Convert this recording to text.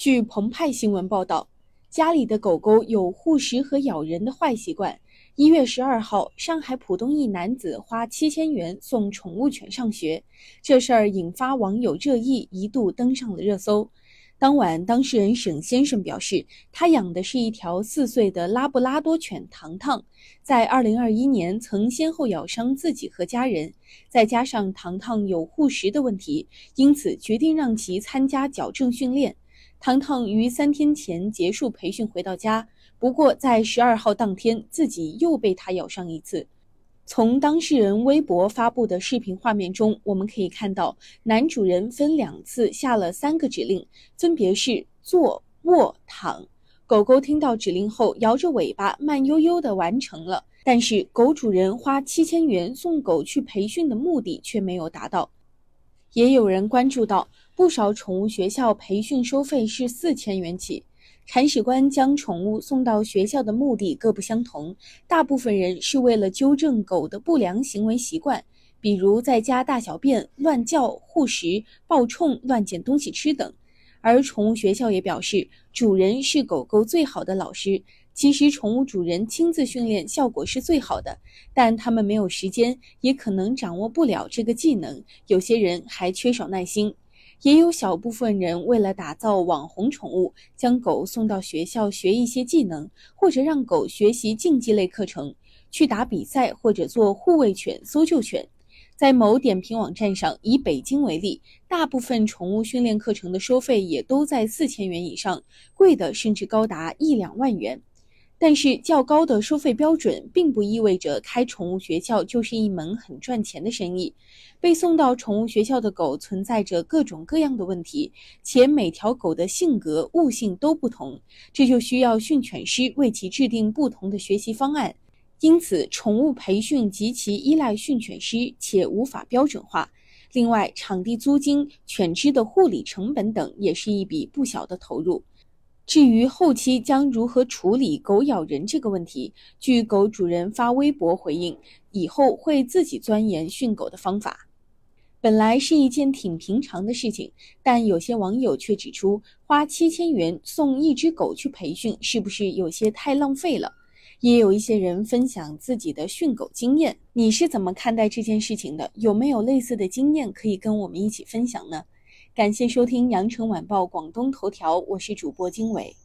据澎湃新闻报道，家里的狗狗有护食和咬人的坏习惯。一月十二号，上海浦东一男子花七千元送宠物犬上学，这事儿引发网友热议，一度登上了热搜。当晚，当事人沈先生表示，他养的是一条四岁的拉布拉多犬糖糖，在二零二一年曾先后咬伤自己和家人，再加上糖糖有护食的问题，因此决定让其参加矫正训练。糖糖于三天前结束培训回到家。不过，在十二号当天，自己又被它咬上一次。从当事人微博发布的视频画面中，我们可以看到，男主人分两次下了三个指令，分别是坐、卧、躺。狗狗听到指令后，摇着尾巴，慢悠悠地完成了。但是，狗主人花七千元送狗去培训的目的却没有达到。也有人关注到，不少宠物学校培训收费是四千元起。铲屎官将宠物送到学校的目的各不相同，大部分人是为了纠正狗的不良行为习惯，比如在家大小便、乱叫、护食、暴冲、乱捡东西吃等。而宠物学校也表示，主人是狗狗最好的老师。其实，宠物主人亲自训练效果是最好的，但他们没有时间，也可能掌握不了这个技能，有些人还缺少耐心。也有小部分人为了打造网红宠物，将狗送到学校学一些技能，或者让狗学习竞技类课程，去打比赛或者做护卫犬、搜救犬。在某点评网站上，以北京为例，大部分宠物训练课程的收费也都在四千元以上，贵的甚至高达一两万元。但是较高的收费标准，并不意味着开宠物学校就是一门很赚钱的生意。被送到宠物学校的狗存在着各种各样的问题，且每条狗的性格、悟性都不同，这就需要训犬师为其制定不同的学习方案。因此，宠物培训极其依赖训犬师，且无法标准化。另外，场地租金、犬只的护理成本等，也是一笔不小的投入。至于后期将如何处理狗咬人这个问题，据狗主人发微博回应，以后会自己钻研训狗的方法。本来是一件挺平常的事情，但有些网友却指出，花七千元送一只狗去培训，是不是有些太浪费了？也有一些人分享自己的训狗经验，你是怎么看待这件事情的？有没有类似的经验可以跟我们一起分享呢？感谢收听羊城晚报广东头条，我是主播经纬。